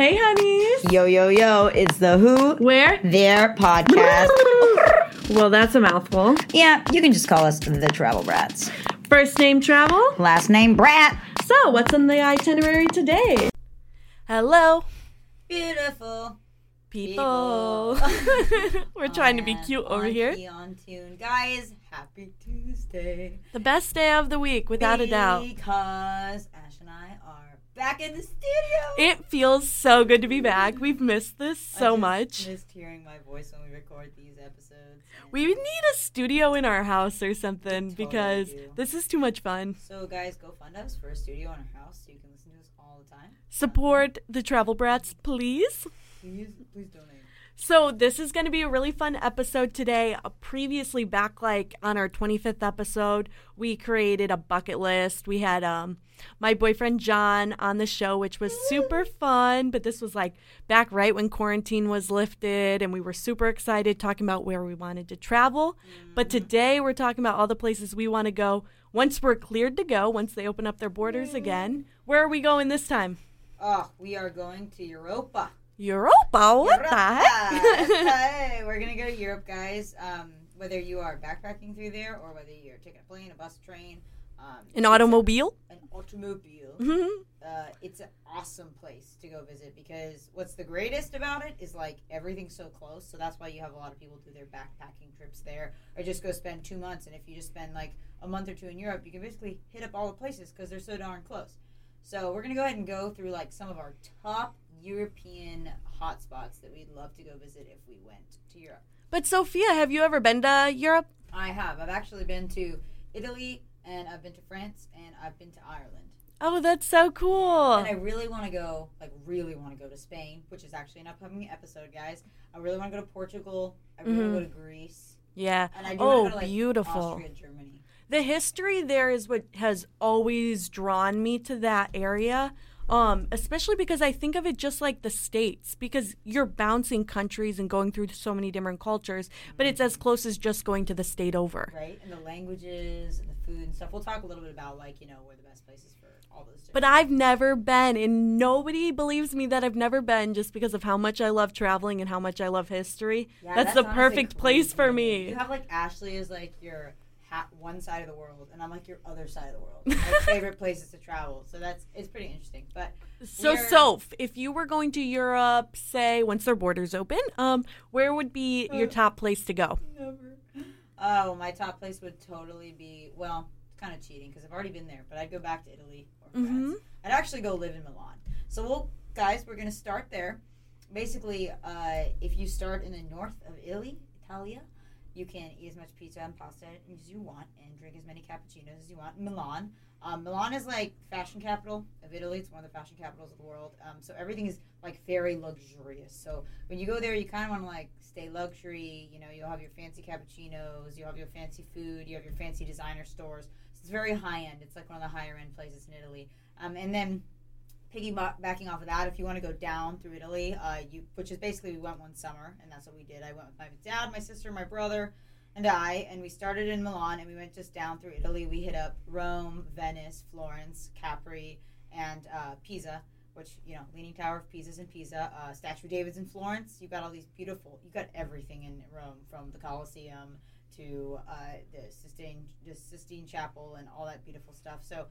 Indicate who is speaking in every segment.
Speaker 1: Hey, honeys.
Speaker 2: Yo, yo, yo, it's the Who,
Speaker 1: Where?
Speaker 2: Their podcast.
Speaker 1: Well, that's a mouthful.
Speaker 2: yeah, you can just call us the Travel Brats.
Speaker 1: First name travel.
Speaker 2: Last name Brat.
Speaker 1: So, what's in the itinerary today? Hello,
Speaker 2: Beautiful.
Speaker 1: people. We're trying to be cute over here.
Speaker 2: On tune. Guys, happy Tuesday.
Speaker 1: The best day of the week, without a doubt.
Speaker 2: Because Ash and I are back in the studio.
Speaker 1: It feels so good to be back. We've missed this
Speaker 2: I
Speaker 1: so
Speaker 2: just
Speaker 1: much.
Speaker 2: missed hearing my voice when we record these episodes.
Speaker 1: We need a studio in our house or something
Speaker 2: totally
Speaker 1: because
Speaker 2: do.
Speaker 1: this is too much fun.
Speaker 2: So, guys, go fund us for a studio in our house so you can listen to us all the time.
Speaker 1: Support the Travel Brats, please.
Speaker 2: Please, please donate.
Speaker 1: So this is going to be a really fun episode today. Uh, previously, back like on our 25th episode, we created a bucket list. We had um my boyfriend John on the show, which was super fun. But this was like back right when quarantine was lifted, and we were super excited talking about where we wanted to travel. But today, we're talking about all the places we want to go once we're cleared to go. Once they open up their borders again, where are we going this time?
Speaker 2: Oh, we are going to Europa.
Speaker 1: Europa. What the heck?
Speaker 2: Hey, we're gonna go to Europe, guys. Um, whether you are backpacking through there or whether you're taking a plane, a bus, train, um,
Speaker 1: An automobile.
Speaker 2: a- an automobile.
Speaker 1: hmm
Speaker 2: Uh, it's an awesome place to go visit because what's the greatest about it is like everything's so close. So that's why you have a lot of people do their backpacking trips there, or just go spend two months. And if you just spend like a month or two in Europe, you can basically hit up all the places because they're so darn close. So we're gonna go ahead and go through like some of our top European hotspots that we'd love to go visit if we went to Europe.
Speaker 1: But Sophia, have you ever been to Europe?
Speaker 2: I have. I've actually been to Italy and I've been to France and I've been to Ireland.
Speaker 1: Oh, that's so cool.
Speaker 2: And I really want to go, like, really want to go to Spain, which is actually an upcoming episode, guys. I really want to go to Portugal. I really want to mm-hmm. go to Greece.
Speaker 1: Yeah.
Speaker 2: And I do
Speaker 1: Oh,
Speaker 2: want to go to, like, oh,
Speaker 1: beautiful.
Speaker 2: Austria, Germany.
Speaker 1: The history there is what has always drawn me to that area. Um, especially because I think of it just like the states, because you're bouncing countries and going through so many different cultures, but it's as close as just going to the state over.
Speaker 2: Right? And the languages and the food and stuff. We'll talk a little bit about, like, you know, where the best places for all those different
Speaker 1: But I've never been, and nobody believes me that I've never been just because of how much I love traveling and how much I love history.
Speaker 2: Yeah,
Speaker 1: that's, the
Speaker 2: honestly
Speaker 1: perfect place for me.
Speaker 2: You have, like, Ashley is, like, your ha- one side of the world, and I'm, like, your other side of the world. My favorite places to travel. So that's, it's pretty interesting. But
Speaker 1: So, Soph, if you were going to Europe, say once their borders open, um, where would be your
Speaker 2: Uh,
Speaker 1: top place to go?
Speaker 2: Never. Oh, my top place would totally be well, it's kind of cheating because I've already been there, but I'd go back to Italy or France.
Speaker 1: Mhm.
Speaker 2: I'd actually go live in Milan. So, we'll, guys, we're gonna start there. Basically, uh, if you start in the north of Italy, Italia, you can eat as much pizza and pasta as you want and drink as many cappuccinos as you want. Milan, um, Milan is like fashion capital of Italy. It's one of the fashion capitals of the world. Um, so everything is like very luxurious. So when you go there, you kind of want to like stay luxury. You know, you'll have your fancy cappuccinos, you'll have your fancy food, you have your fancy designer stores. It's very high end. It's like one of the higher end places in Italy. Um, and then piggybacking off of that, if you want to go down through Italy, uh, you which is basically we went one summer, and that's what we did. I went with my dad, my sister, my brother, and I, and we started in Milan, and we went just down through Italy. We hit up Rome, Venice, Florence, Capri, and uh, Pisa. Which you know, Leaning Tower of Pisa's in Pisa, uh, Statue of David's in Florence. You got all these beautiful. You got everything in Rome, from the Colosseum to uh, the Sistine, the Sistine Chapel, and all that beautiful stuff. So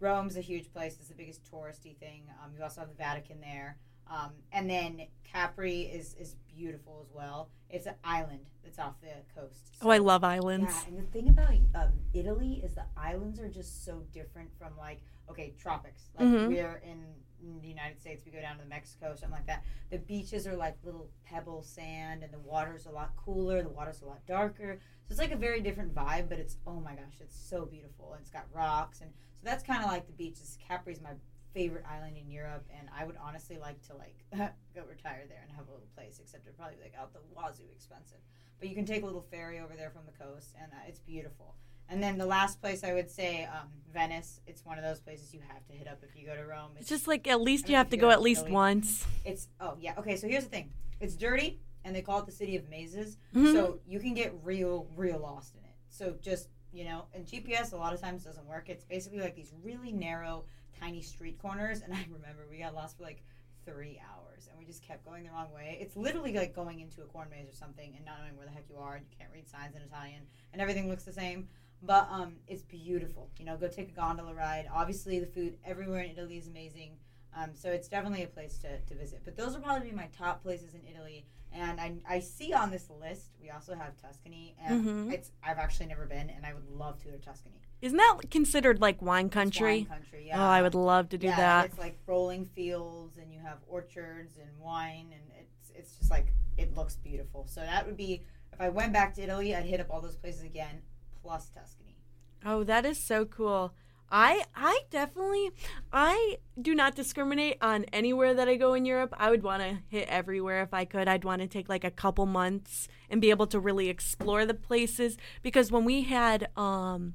Speaker 2: Rome's a huge place. It's the biggest touristy thing. Um, you also have the Vatican there. Um, and then Capri is, is beautiful as well. It's an island that's off the coast.
Speaker 1: Oh, I love islands.
Speaker 2: Yeah, and the thing about um, Italy is the islands are just so different from like okay tropics. Like
Speaker 1: Mhm.
Speaker 2: we're in, in the United States, we go down to the Mexico, something like that. The beaches are like little pebble sand, and the water's a lot cooler. The water's a lot darker. So it's like a very different vibe, but it's oh my gosh, it's so beautiful. And it's got rocks, and so that's kind of like the beaches. Capri's my favorite island in Europe, and I would honestly like to like go retire there and have a little place. Except it'd probably be like out the wazoo expensive. But you can take a little ferry over there from the coast, and uh, it's beautiful. And then the last place I would say, um, Venice. It's one of those places you have to hit up if you go to Rome.
Speaker 1: It's just like at least
Speaker 2: I
Speaker 1: you have to go
Speaker 2: go
Speaker 1: at least
Speaker 2: Italy.
Speaker 1: once.
Speaker 2: it's oh yeah okay. So here's the thing. It's dirty, and they call it the city of mazes.
Speaker 1: Mhm.
Speaker 2: So you can get real, real lost in it. So just you know, and GPS a lot of times doesn't work. It's basically like these really narrow, tiny street corners. And I remember we got lost for like three hours, and we just kept going the wrong way. It's literally like going into a corn maze or something and not knowing where the heck you are, and you can't read signs in Italian, and everything looks the same. But um, it's beautiful. You know, go take a gondola ride. Obviously, the food everywhere in Italy is amazing. Um, so it's definitely a place to, to visit. But those will probably be my top places in Italy. And I, I see on this list we also have Tuscany, and
Speaker 1: Mhm.
Speaker 2: it's I've actually never been, and I would love to go to Tuscany.
Speaker 1: Isn't that considered like wine
Speaker 2: It's
Speaker 1: country?
Speaker 2: wine country, yeah.
Speaker 1: Oh, I would love to do
Speaker 2: yeah,
Speaker 1: that.
Speaker 2: It's like rolling fields, and you have orchards and wine, and it's it's just like it looks beautiful. So that would be if I went back to Italy, I'd hit up all those places again, plus Tuscany.
Speaker 1: Oh, that is so cool. I I definitely I do not discriminate on anywhere that I go in Europe. I would want to hit everywhere if I could. I'd want to take like a couple months and be able to really explore the places because when we had um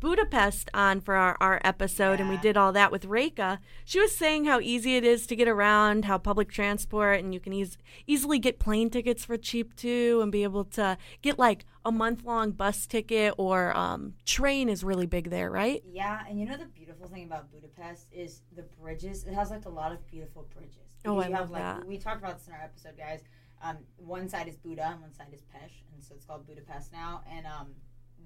Speaker 1: Budapest on for our, our episode and we did all that with Reika, she was saying how easy it is to get around, how public transport and you can eas- easily get plane tickets for cheap too and be able to get like a month long bus ticket or um, train is really big there, right?
Speaker 2: Yeah, and you know the beautiful thing about Budapest is the bridges. It has like a lot of beautiful bridges.
Speaker 1: Oh, I
Speaker 2: you
Speaker 1: love
Speaker 2: have, like,
Speaker 1: that.
Speaker 2: We talked about this in our episode, guys. Um, one side is Buda and one side is Pest, and so it's called Budapest now. And um,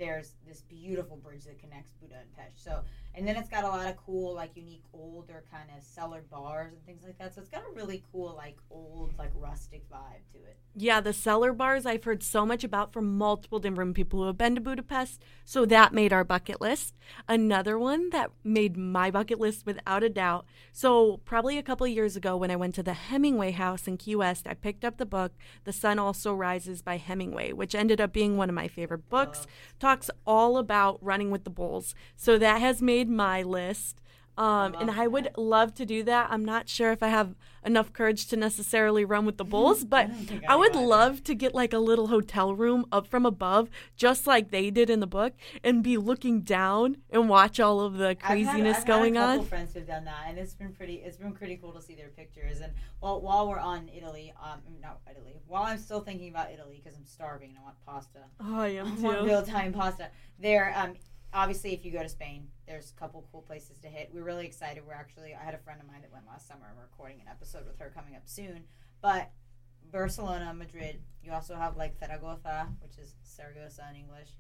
Speaker 2: there's this beautiful bridge that connects Buda and Pest. So, and then it's got a lot of cool, like unique older kind of cellar bars and things like that. So it's got a really cool, like old, like rustic vibe to it.
Speaker 1: Yeah, the cellar bars I've heard so much about from multiple different people who have been to Budapest. So that made our bucket list. Another one that made my bucket list without a doubt. So, probably a couple of years ago when I went to the Hemingway house in Key West, I picked up the book The Sun Also Rises by Hemingway, which ended up being one of my favorite books. Talks all about running with the bulls. So that has made my list. Um, and I would
Speaker 2: that.
Speaker 1: love to do that. I'm not sure if I have enough courage to necessarily run with the bulls, but I
Speaker 2: I
Speaker 1: would
Speaker 2: either.
Speaker 1: love to get like a little hotel room up from above, just like they did in the book, and be looking down and watch all of the
Speaker 2: I've had-
Speaker 1: craziness
Speaker 2: I've
Speaker 1: going
Speaker 2: had a couple
Speaker 1: on.
Speaker 2: Friends who've done that, and it's been pretty. It's been pretty cool to see their pictures. And while while we're on Italy, um, not Italy, while I'm still thinking about Italy because I'm starving and I want pasta.
Speaker 1: Oh, I
Speaker 2: I
Speaker 1: am
Speaker 2: want real Italian pasta. There, um, obviously, if you go to Spain, there's a couple cool places to hit. We're really excited. We're actually, I had a friend of mine that went last summer, and we're recording an episode with her coming up soon. But Barcelona, Madrid. You also have like Zaragoza, which is Saragossa in English.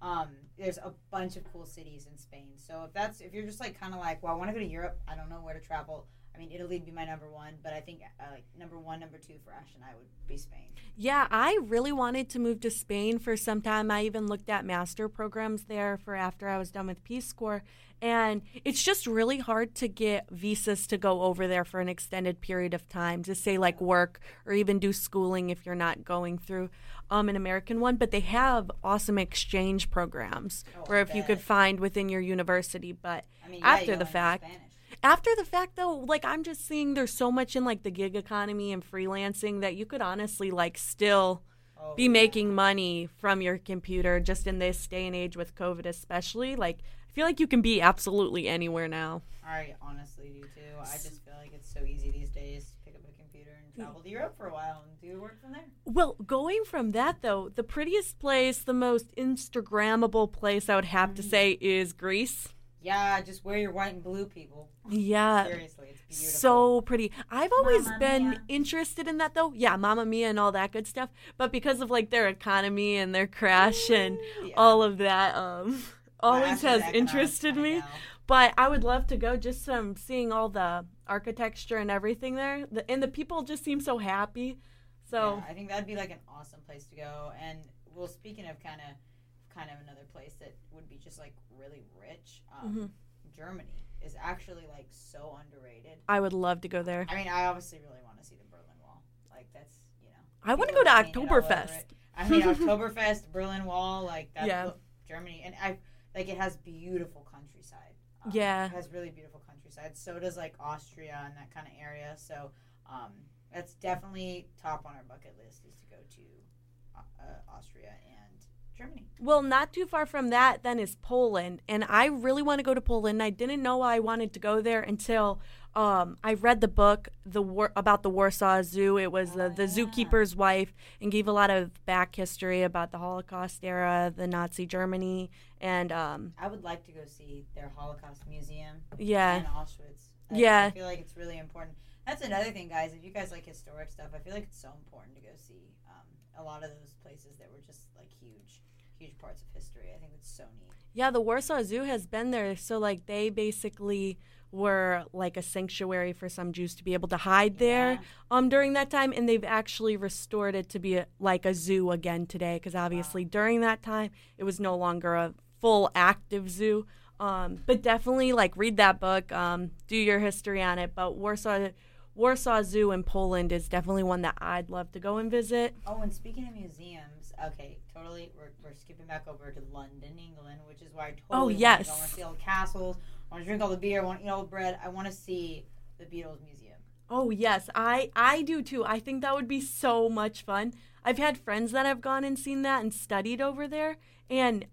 Speaker 2: Um, there's a bunch of cool cities in Spain. So if that's if you're just like kind of like, well, I want to go to Europe. I don't know where to travel. I mean, Italy would be my number one, but I think uh, like number one, number two for Ash and I would be Spain.
Speaker 1: Yeah, I really wanted to move to Spain for some time. I even looked at master programs there for after I was done with Peace Corps. And it's just really hard to get visas to go over there for an extended period of time to say like work or even do schooling if you're not going through um, an American one. But they have awesome exchange programs
Speaker 2: Oh, I
Speaker 1: where if you could find within your university. But
Speaker 2: I mean,
Speaker 1: After
Speaker 2: you
Speaker 1: the fact.
Speaker 2: Spanish.
Speaker 1: After the fact though like i'm just seeing there's so much in like the gig economy and freelancing that you could honestly like still
Speaker 2: Oh,
Speaker 1: be
Speaker 2: yeah.
Speaker 1: making money from your computer just in this day and age with covid especially like i feel like you can be absolutely anywhere now
Speaker 2: I honestly do too. I just feel like it's so easy these days to pick up a computer and mm. travel to Europe for a while and do work from there.
Speaker 1: well going from that though the prettiest place the most instagrammable place i would have to mm. say is greece
Speaker 2: Yeah, just wear your white and blue, people.
Speaker 1: Yeah
Speaker 2: Seriously, it's beautiful.
Speaker 1: So pretty. I've always
Speaker 2: Mamma
Speaker 1: been
Speaker 2: Mia.
Speaker 1: interested in that though. Yeah, Mamma Mia and all that good stuff. But because of like their economy and their crash and
Speaker 2: Yeah.
Speaker 1: all of that, um, always has
Speaker 2: actually, the economics
Speaker 1: interested me.
Speaker 2: now.
Speaker 1: But I would love to go just from seeing all the architecture and everything there. The, and the people just seem so happy. So
Speaker 2: Yeah, I think that'd be like an awesome place to go. And well, speaking of kind of, kind of another place that would be just like really rich, um,
Speaker 1: Mhm.
Speaker 2: Germany is actually like so underrated.
Speaker 1: I would love to go there.
Speaker 2: I mean, I obviously really want to see the Berlin Wall. Like that's you know.
Speaker 1: I want to go to
Speaker 2: painted all over
Speaker 1: Oktoberfest.
Speaker 2: I mean, Oktoberfest, Berlin Wall, like that's
Speaker 1: Yeah.
Speaker 2: Germany, and I like it has beautiful countryside. Um,
Speaker 1: Yeah.
Speaker 2: it has really beautiful countryside. So does like Austria and that kind of area. So um, that's definitely top on our bucket list is to go to uh, uh, Austria and Germany.
Speaker 1: Well, not too far from that then is Poland, and I really want to go to Poland. I didn't know I wanted to go there until um, I read the book the war- about the Warsaw Zoo. It was the,
Speaker 2: Oh,
Speaker 1: the
Speaker 2: yeah.
Speaker 1: zookeeper's wife and gave a lot of back history about the Holocaust era, the Nazi Germany, and um,
Speaker 2: I would like to go see their Holocaust museum
Speaker 1: yeah,
Speaker 2: and Auschwitz. I,
Speaker 1: Yeah.
Speaker 2: I feel like it's really important. That's another thing, guys. If you guys like historic stuff, I feel like it's so important to go see um, a lot of those places that were just like huge, huge parts of history. I think it's so neat.
Speaker 1: Yeah, the Warsaw Zoo has been there. So, like, they basically were like a sanctuary for some Jews to be able to hide there
Speaker 2: Yeah.
Speaker 1: um, during that time. And they've actually restored it to be a, like a zoo again today because obviously during that time it was no longer a full active zoo. Um, but definitely, like, read that book, um, do your history on it. But Warsaw. Warsaw Zoo in Poland is definitely one that I'd love to go and visit.
Speaker 2: Oh, and speaking of museums, okay, totally. We're, we're skipping back over to London, England, which is why I totally
Speaker 1: Oh, yes.
Speaker 2: I want to see all the castles. I want to drink all the beer. I want to eat all the bread. I want to see the Beatles Museum.
Speaker 1: Oh yes, I I do too. I think that would be so much fun. I've had friends that have gone and seen that and studied over there, and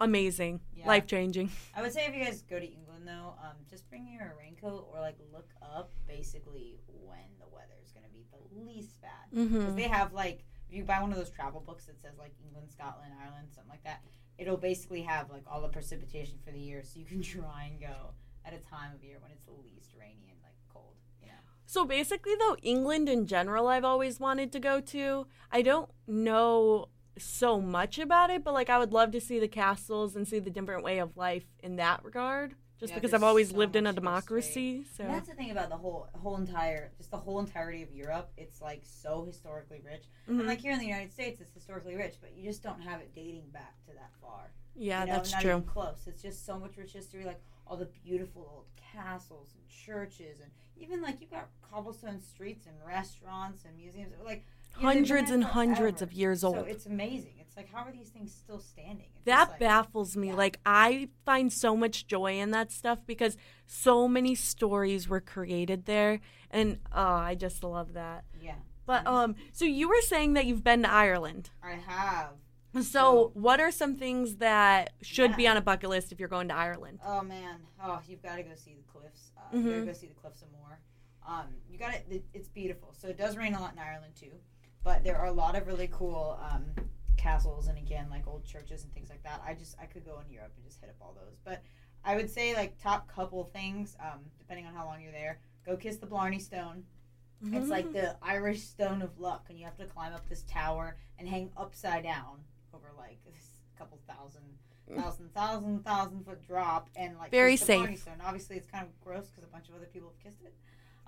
Speaker 1: amazing,
Speaker 2: Yeah.
Speaker 1: life changing.
Speaker 2: I would say if you guys go to England though, um, just bring your raincoat or like look up basically when the weather is going to be the least bad. Because
Speaker 1: Mm-hmm.
Speaker 2: they have like if you buy one of those travel books that says like England, Scotland, Ireland, something like that, it'll basically have like all the precipitation for the year, so you can try and go at a time of year when it's the least rainy and like cold. You know.
Speaker 1: So basically, though, England in general, I've always wanted to go to. I don't know so much about it, but like I would love to see the castles and see the different way of life in that regard. Just
Speaker 2: Yeah,
Speaker 1: because I've always
Speaker 2: so
Speaker 1: lived in a
Speaker 2: much history.
Speaker 1: democracy, so
Speaker 2: And that's the thing about the whole whole entire just the whole entirety of Europe. It's like so historically rich.
Speaker 1: Mhm.
Speaker 2: And like here in the United States, it's historically rich, but you just don't have it dating back to that far.
Speaker 1: yeah,
Speaker 2: you know,
Speaker 1: that's
Speaker 2: not
Speaker 1: true.
Speaker 2: Even close. It's just so much rich history, like all the beautiful old castles and churches, and even like you've got cobblestone streets and restaurants and museums. Like you know, they've been
Speaker 1: Hundreds and hundreds of years
Speaker 2: So
Speaker 1: old.
Speaker 2: it's amazing. It's like how are these things still standing? It's
Speaker 1: That
Speaker 2: like,
Speaker 1: baffles me.
Speaker 2: yeah.
Speaker 1: Like I find so much joy in that stuff because so many stories were created there, and oh, I just love that.
Speaker 2: yeah,
Speaker 1: But um, so you were saying that you've been to Ireland.
Speaker 2: I have.
Speaker 1: So,
Speaker 2: So-
Speaker 1: what are some things that should be on a bucket list if you're going to Ireland?
Speaker 2: Oh man, oh you've got to go see the cliffs. Uh, You
Speaker 1: Mhm.
Speaker 2: gotta go see the cliffs some more. Um, you got to It's beautiful. So it does rain a lot in Ireland too, but there are a lot of really cool um, castles and again like old churches and things like that. I just I could go in Europe and just hit up all those. But I would say like top couple things, um, depending on how long you're there. Go kiss the Blarney Stone. It's like the Irish Stone of Luck, and you have to climb up this tower and hang upside down over like a couple thousand, thousand, thousand, thousand foot drop, and like
Speaker 1: Very
Speaker 2: kiss the Blarney
Speaker 1: safe.
Speaker 2: Stone. Obviously, it's kind of gross because a bunch of other people have kissed it.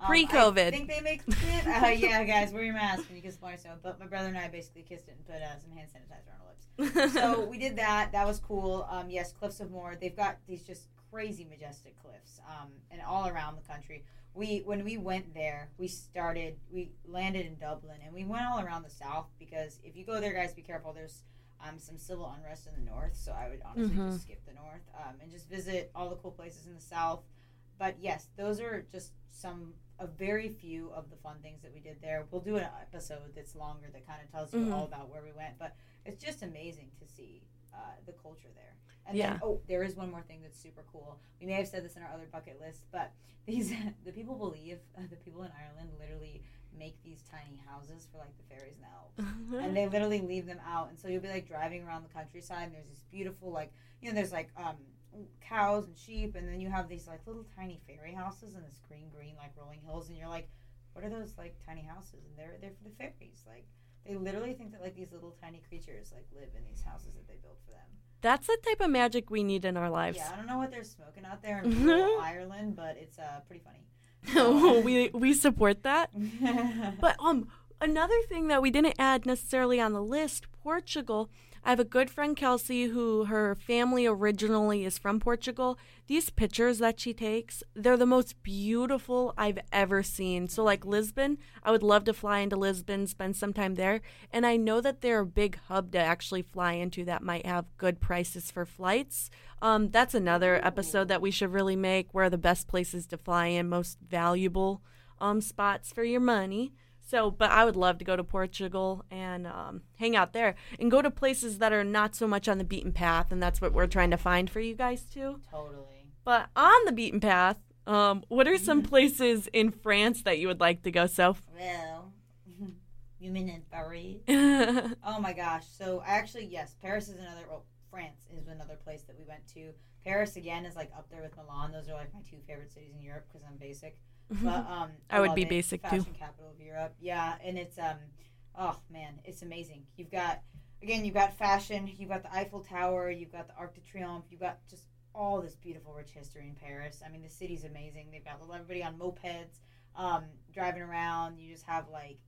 Speaker 2: Um,
Speaker 1: Pre-COVID.
Speaker 2: I think they make it. Uh, yeah, guys, wear your mask when you kiss the Blarney But my brother and I basically kissed it and put uh, some hand sanitizer on our lips. so we did that. That was cool. Um, yes, Cliffs of Moher. They've got these just crazy majestic cliffs, um, and all around the country. We when we went there, we started. We landed in Dublin, and we went all around the south because if you go there, guys, be careful. There's um, some civil unrest in the north, so I would honestly
Speaker 1: Mhm.
Speaker 2: just skip the north um, and just visit all the cool places in the south. But yes, those are just some a very few of the fun things that we did there. We'll do an episode that's longer that kind of tells you
Speaker 1: Mhm.
Speaker 2: all about where we went, but it's just amazing to see uh, the culture there. And
Speaker 1: Yeah.
Speaker 2: then, oh, there is one more thing that's super cool. We may have said this in our other bucket list, but these the people believe uh, the people in Ireland literally make these tiny houses for like the fairies and the elves, and they literally leave them out. And so you'll be like driving around the countryside, and there's this beautiful like you know there's like um cows and sheep, and then you have these like little tiny fairy houses and this green green like rolling hills, and you're like, what are those like tiny houses? And they're they're for the fairies, like. They literally think that like these little tiny creatures like live in these houses that they build for them.
Speaker 1: That's the type of magic we need in our lives.
Speaker 2: Yeah, I don't know what they're smoking out there in Ireland, but it's uh pretty funny.
Speaker 1: we we support that. But um, another thing that we didn't add necessarily on the list, Portugal. I have a good friend Kelsey who her family originally is from Portugal. These pictures that she takes, they're the most beautiful I've ever seen. So like Lisbon, I would love to fly into Lisbon, spend some time there, and I know that they're a big hub to actually fly into that might have good prices for flights. Um, that's another episode that we should really make. Where the best places to fly in, most valuable um, spots for your money. So, but I would love to go to Portugal and um, hang out there and go to places that are not so much on the beaten path. And that's what we're trying to find for you guys too.
Speaker 2: totally.
Speaker 1: But on the beaten path, um, what are some places in France that you would like to go, Soph?
Speaker 2: Well, you mean in Paris? Oh my gosh. So actually, yes, Paris is another. Well, France is another place that we went to. Paris again is like up there with Milan. Those are like my two favorite cities in Europe because I'm basic. But um,
Speaker 1: I would be
Speaker 2: it.
Speaker 1: basic, too.
Speaker 2: Fashion capital of Europe. Yeah, and it's um, oh man, it's amazing. You've got again, you've got fashion. You've got the Eiffel Tower. You've got the Arc de Triomphe. You've got just all this beautiful, rich history in Paris. I mean, the city's amazing. They've got everybody on mopeds, um, driving around. You just have like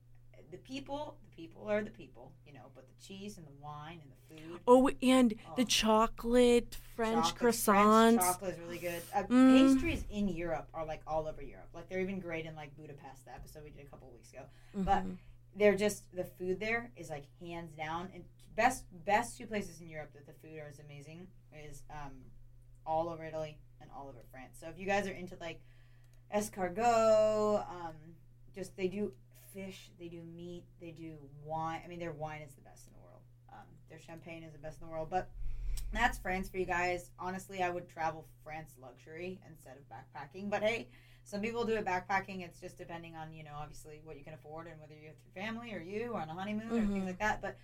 Speaker 2: the people. The people are the people, you know. But the cheese and the wine and the food.
Speaker 1: Oh, and the
Speaker 2: Oh.
Speaker 1: chocolate French
Speaker 2: Chocolate-
Speaker 1: croissants.
Speaker 2: French chocolate is really good. Uh,
Speaker 1: Mm.
Speaker 2: Pastries in Europe are like all over Europe. Like they're even great in like Budapest, the episode we did a couple weeks ago. but-
Speaker 1: Mhm.
Speaker 2: They're just the food there is like hands down and best best two places in Europe that the food are is amazing is um, all over Italy and all over France. So if you guys are into like escargot, um, just they do fish, they do meat, they do wine. I mean, their wine is the best in the world. Um, their champagne is the best in the world. But that's France for you guys. Honestly, I would travel France luxury instead of backpacking. But hey, some people do it backpacking. It's just depending on you know obviously what you can afford and whether you're with your family or you or on a honeymoon or
Speaker 1: Mhm.
Speaker 2: things like that. But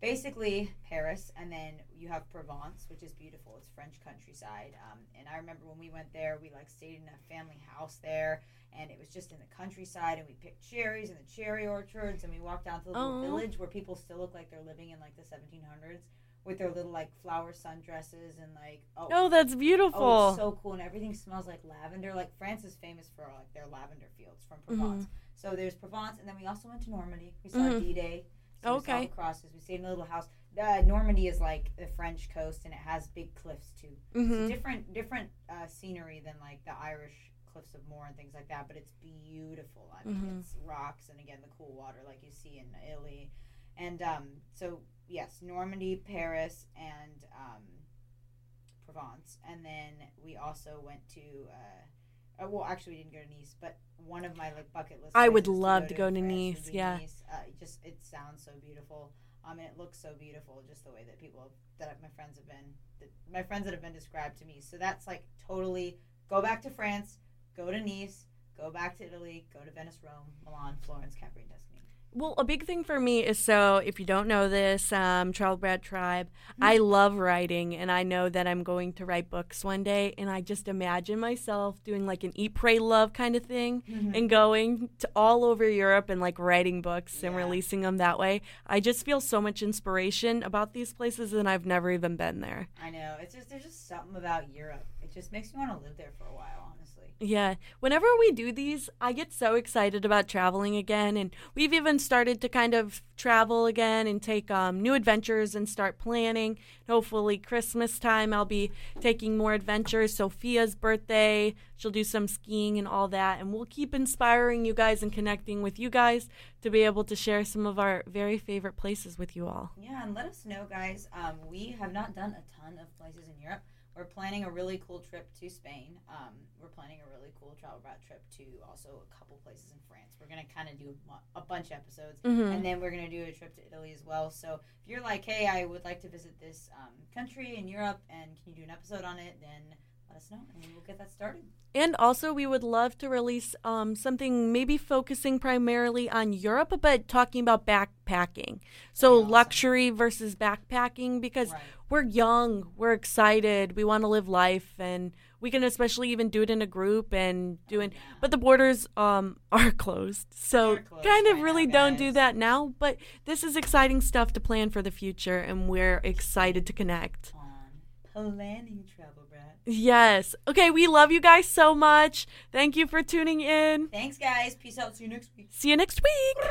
Speaker 2: basically Paris, and then you have Provence, which is beautiful. It's French countryside. Um, and I remember when we went there, we like stayed in a family house there, and it was just in the countryside, and we picked cherries in the cherry orchards, and we walked down to the little village where people still look like they're living in like the 1700s with their little like flower sundresses and like oh.
Speaker 1: Oh, that's beautiful.
Speaker 2: Oh, so cool, and everything smells like lavender. Like France is famous for like their lavender fields from Provence.
Speaker 1: Mm-hmm.
Speaker 2: So there's Provence, and then we also went to Normandy. We saw
Speaker 1: Mhm.
Speaker 2: D-Day. So
Speaker 1: Okay.
Speaker 2: the crosses. We stayed in a little house. Uh, Normandy is like the French coast, and it has big cliffs too. So
Speaker 1: hmm
Speaker 2: different, different uh, scenery than like the Irish cliffs of Moher and things like that. But it's beautiful. I mean,
Speaker 1: Mhm.
Speaker 2: it's rocks, and again the cool water like you see in Italy. And um, so yes, Normandy, Paris, and um, Provence, and then we also went to. Uh, uh, well, actually, we didn't go to Nice, but one of my like bucket list.
Speaker 1: I would love to go to
Speaker 2: France would
Speaker 1: Nice, yeah.
Speaker 2: Nice. Uh, it just it sounds so beautiful. Um, and it looks so beautiful, just the way that people that my friends have been, that my friends that have been described to me. So that's like totally go back to France, go to Nice, go back to Italy, go to Venice, Rome, Milan, Florence, Capri, and Tuscany.
Speaker 1: Well, a big thing for me is so if you don't know this, um, Travel Brat Tribe, I love writing and I know that I'm going to write books one day. And I just imagine myself doing like an Eat, Pray, Love kind of thing and going to all over Europe and like writing books and releasing them that way. I just feel so much inspiration about these places and I've never even been there.
Speaker 2: I know it's just there's just something about Europe. It just makes me want to live there for a while.
Speaker 1: Yeah. Whenever we do these, I get so excited about traveling again. And we've even started to kind of travel again and take um, new adventures and start planning. Hopefully, Christmas time, I'll be taking more adventures. Sophia's birthday, she'll do some skiing and all that. And we'll keep inspiring you guys and connecting with you guys to be able to share some of our very favorite places with you all.
Speaker 2: Yeah, and let us know, guys. Um, we have not done a ton of places in Europe. We're planning a really cool trip to Spain. Um, we're planning a really cool travel brat trip to also a couple places in France. We're gonna kind of do a, a bunch of episodes,
Speaker 1: Mhm.
Speaker 2: and then we're gonna do a trip to Italy as well. So if you're like, hey, I would like to visit this um, country in Europe, and can you do an episode on it? Then let us know, and we will get that started.
Speaker 1: And also, we would love to release um, something maybe focusing primarily on Europe, but talking about backpacking. So,
Speaker 2: awesome.
Speaker 1: luxury versus backpacking because
Speaker 2: Right.
Speaker 1: we're young, we're excited, we want to live life, and we can especially even do it in a group and doing.
Speaker 2: Yeah.
Speaker 1: But the borders um, are closed, so
Speaker 2: closed
Speaker 1: kind of really
Speaker 2: now,
Speaker 1: don't do that now. But this is exciting stuff to plan for the future, and we're excited to connect.
Speaker 2: on planning travel.
Speaker 1: Yes. Okay, we love you guys so much. Thank you for tuning in.
Speaker 2: Thanks, guys. Peace out. See you next week.
Speaker 1: See you next week.